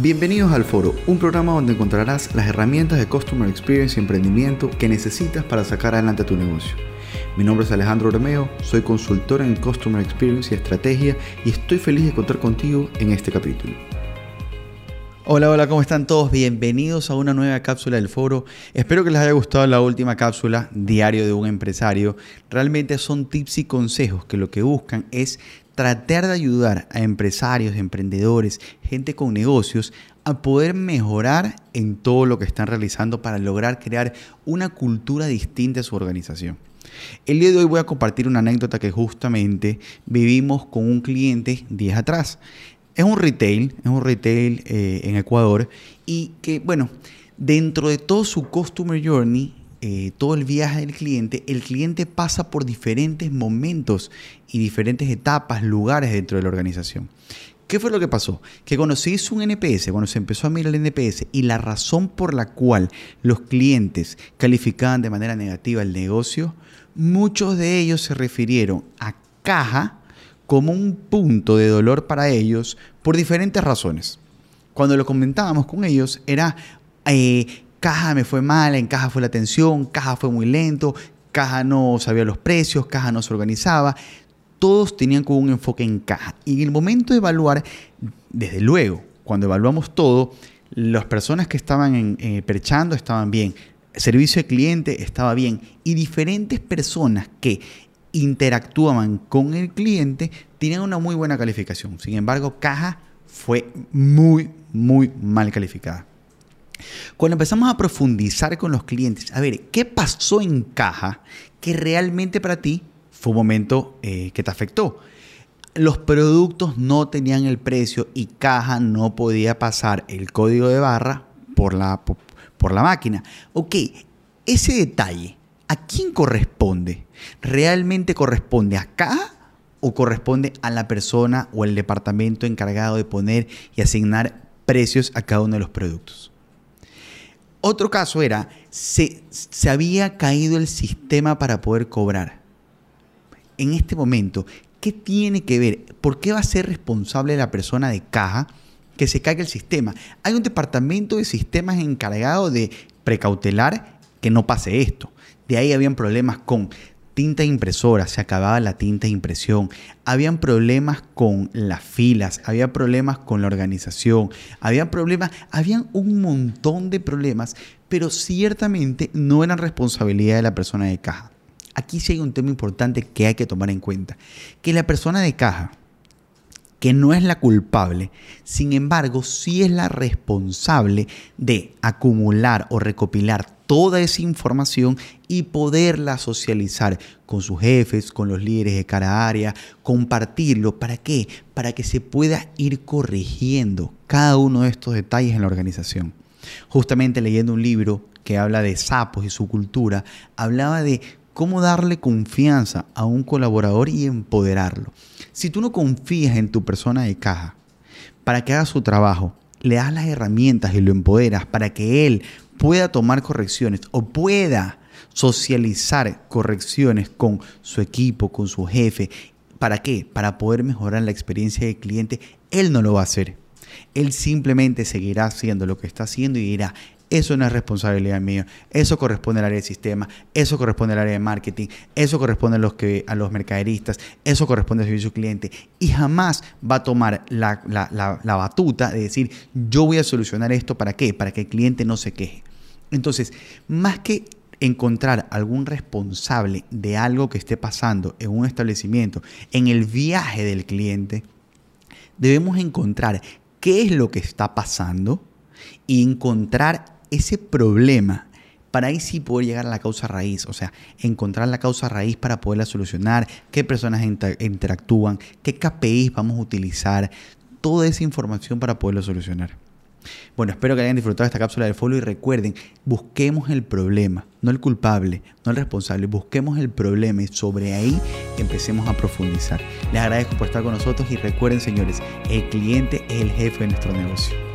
Bienvenidos al Foro, un programa donde encontrarás las herramientas de Customer Experience y emprendimiento que necesitas para sacar adelante tu negocio. Mi nombre es Alejandro Romeo, soy consultor en Customer Experience y Estrategia y estoy feliz de contar contigo en este capítulo. Hola, hola, ¿cómo están todos? Bienvenidos a una nueva cápsula del foro. Espero que les haya gustado la última cápsula, Diario de un empresario. Realmente son tips y consejos que lo que buscan es tratar de ayudar a empresarios, emprendedores, gente con negocios a poder mejorar en todo lo que están realizando para lograr crear una cultura distinta a su organización. El día de hoy voy a compartir una anécdota que justamente vivimos con un cliente días atrás. Es un retail, es un retail eh, en Ecuador y que, bueno, dentro de todo su customer journey, eh, todo el viaje del cliente, el cliente pasa por diferentes momentos y diferentes etapas, lugares dentro de la organización. ¿Qué fue lo que pasó? Que cuando se hizo un NPS, cuando se empezó a mirar el NPS y la razón por la cual los clientes calificaban de manera negativa el negocio, muchos de ellos se refirieron a caja como un punto de dolor para ellos por diferentes razones. Cuando lo comentábamos con ellos era eh, caja me fue mal, en caja fue la atención, caja fue muy lento, caja no sabía los precios, caja no se organizaba. Todos tenían como un enfoque en caja. Y en el momento de evaluar, desde luego, cuando evaluamos todo, las personas que estaban en, eh, perchando estaban bien, servicio de cliente estaba bien y diferentes personas que interactuaban con el cliente tenían una muy buena calificación. Sin embargo, caja fue muy, muy mal calificada. Cuando empezamos a profundizar con los clientes, a ver, ¿qué pasó en caja que realmente para ti fue un momento eh, que te afectó? Los productos no tenían el precio y caja no podía pasar el código de barra por la, por la máquina. Ok, ese detalle, ¿a quién corresponde? ¿Realmente corresponde a caja o corresponde a la persona o el departamento encargado de poner y asignar precios a cada uno de los productos? Otro caso era, se, se había caído el sistema para poder cobrar. En este momento, ¿qué tiene que ver? ¿Por qué va a ser responsable la persona de caja que se caiga el sistema? Hay un departamento de sistemas encargado de precautelar que no pase esto. De ahí habían problemas con tinta impresora, se acababa la tinta de impresión, habían problemas con las filas, había problemas con la organización, había problemas, habían un montón de problemas, pero ciertamente no eran responsabilidad de la persona de caja. Aquí sí hay un tema importante que hay que tomar en cuenta, que la persona de caja, que no es la culpable, sin embargo, sí es la responsable de acumular o recopilar toda esa información y poderla socializar con sus jefes, con los líderes de cada área, compartirlo. ¿Para qué? Para que se pueda ir corrigiendo cada uno de estos detalles en la organización. Justamente leyendo un libro que habla de sapos y su cultura, hablaba de cómo darle confianza a un colaborador y empoderarlo. Si tú no confías en tu persona de caja para que haga su trabajo, le das las herramientas y lo empoderas para que él pueda tomar correcciones o pueda socializar correcciones con su equipo, con su jefe. ¿Para qué? Para poder mejorar la experiencia del cliente. Él no lo va a hacer. Él simplemente seguirá haciendo lo que está haciendo y dirá, eso no es responsabilidad mía, eso corresponde al área de sistema, eso corresponde al área de marketing, eso corresponde a los, que, a los mercaderistas, eso corresponde al servicio cliente. Y jamás va a tomar la, la batuta de decir, yo voy a solucionar esto, ¿para qué? Para que el cliente no se queje. Entonces, más que encontrar algún responsable de algo que esté pasando en un establecimiento, en el viaje del cliente, debemos encontrar qué es lo que está pasando y encontrar ese problema para ahí sí poder llegar a la causa raíz, o sea, encontrar la causa raíz para poderla solucionar, qué personas interactúan, qué KPIs vamos a utilizar, toda esa información para poderlo solucionar. Bueno, espero que hayan disfrutado esta cápsula del folio y recuerden, busquemos el problema, no el culpable, no el responsable, busquemos el problema y sobre ahí empecemos a profundizar. Les agradezco por estar con nosotros y recuerden, señores, el cliente es el jefe de nuestro negocio.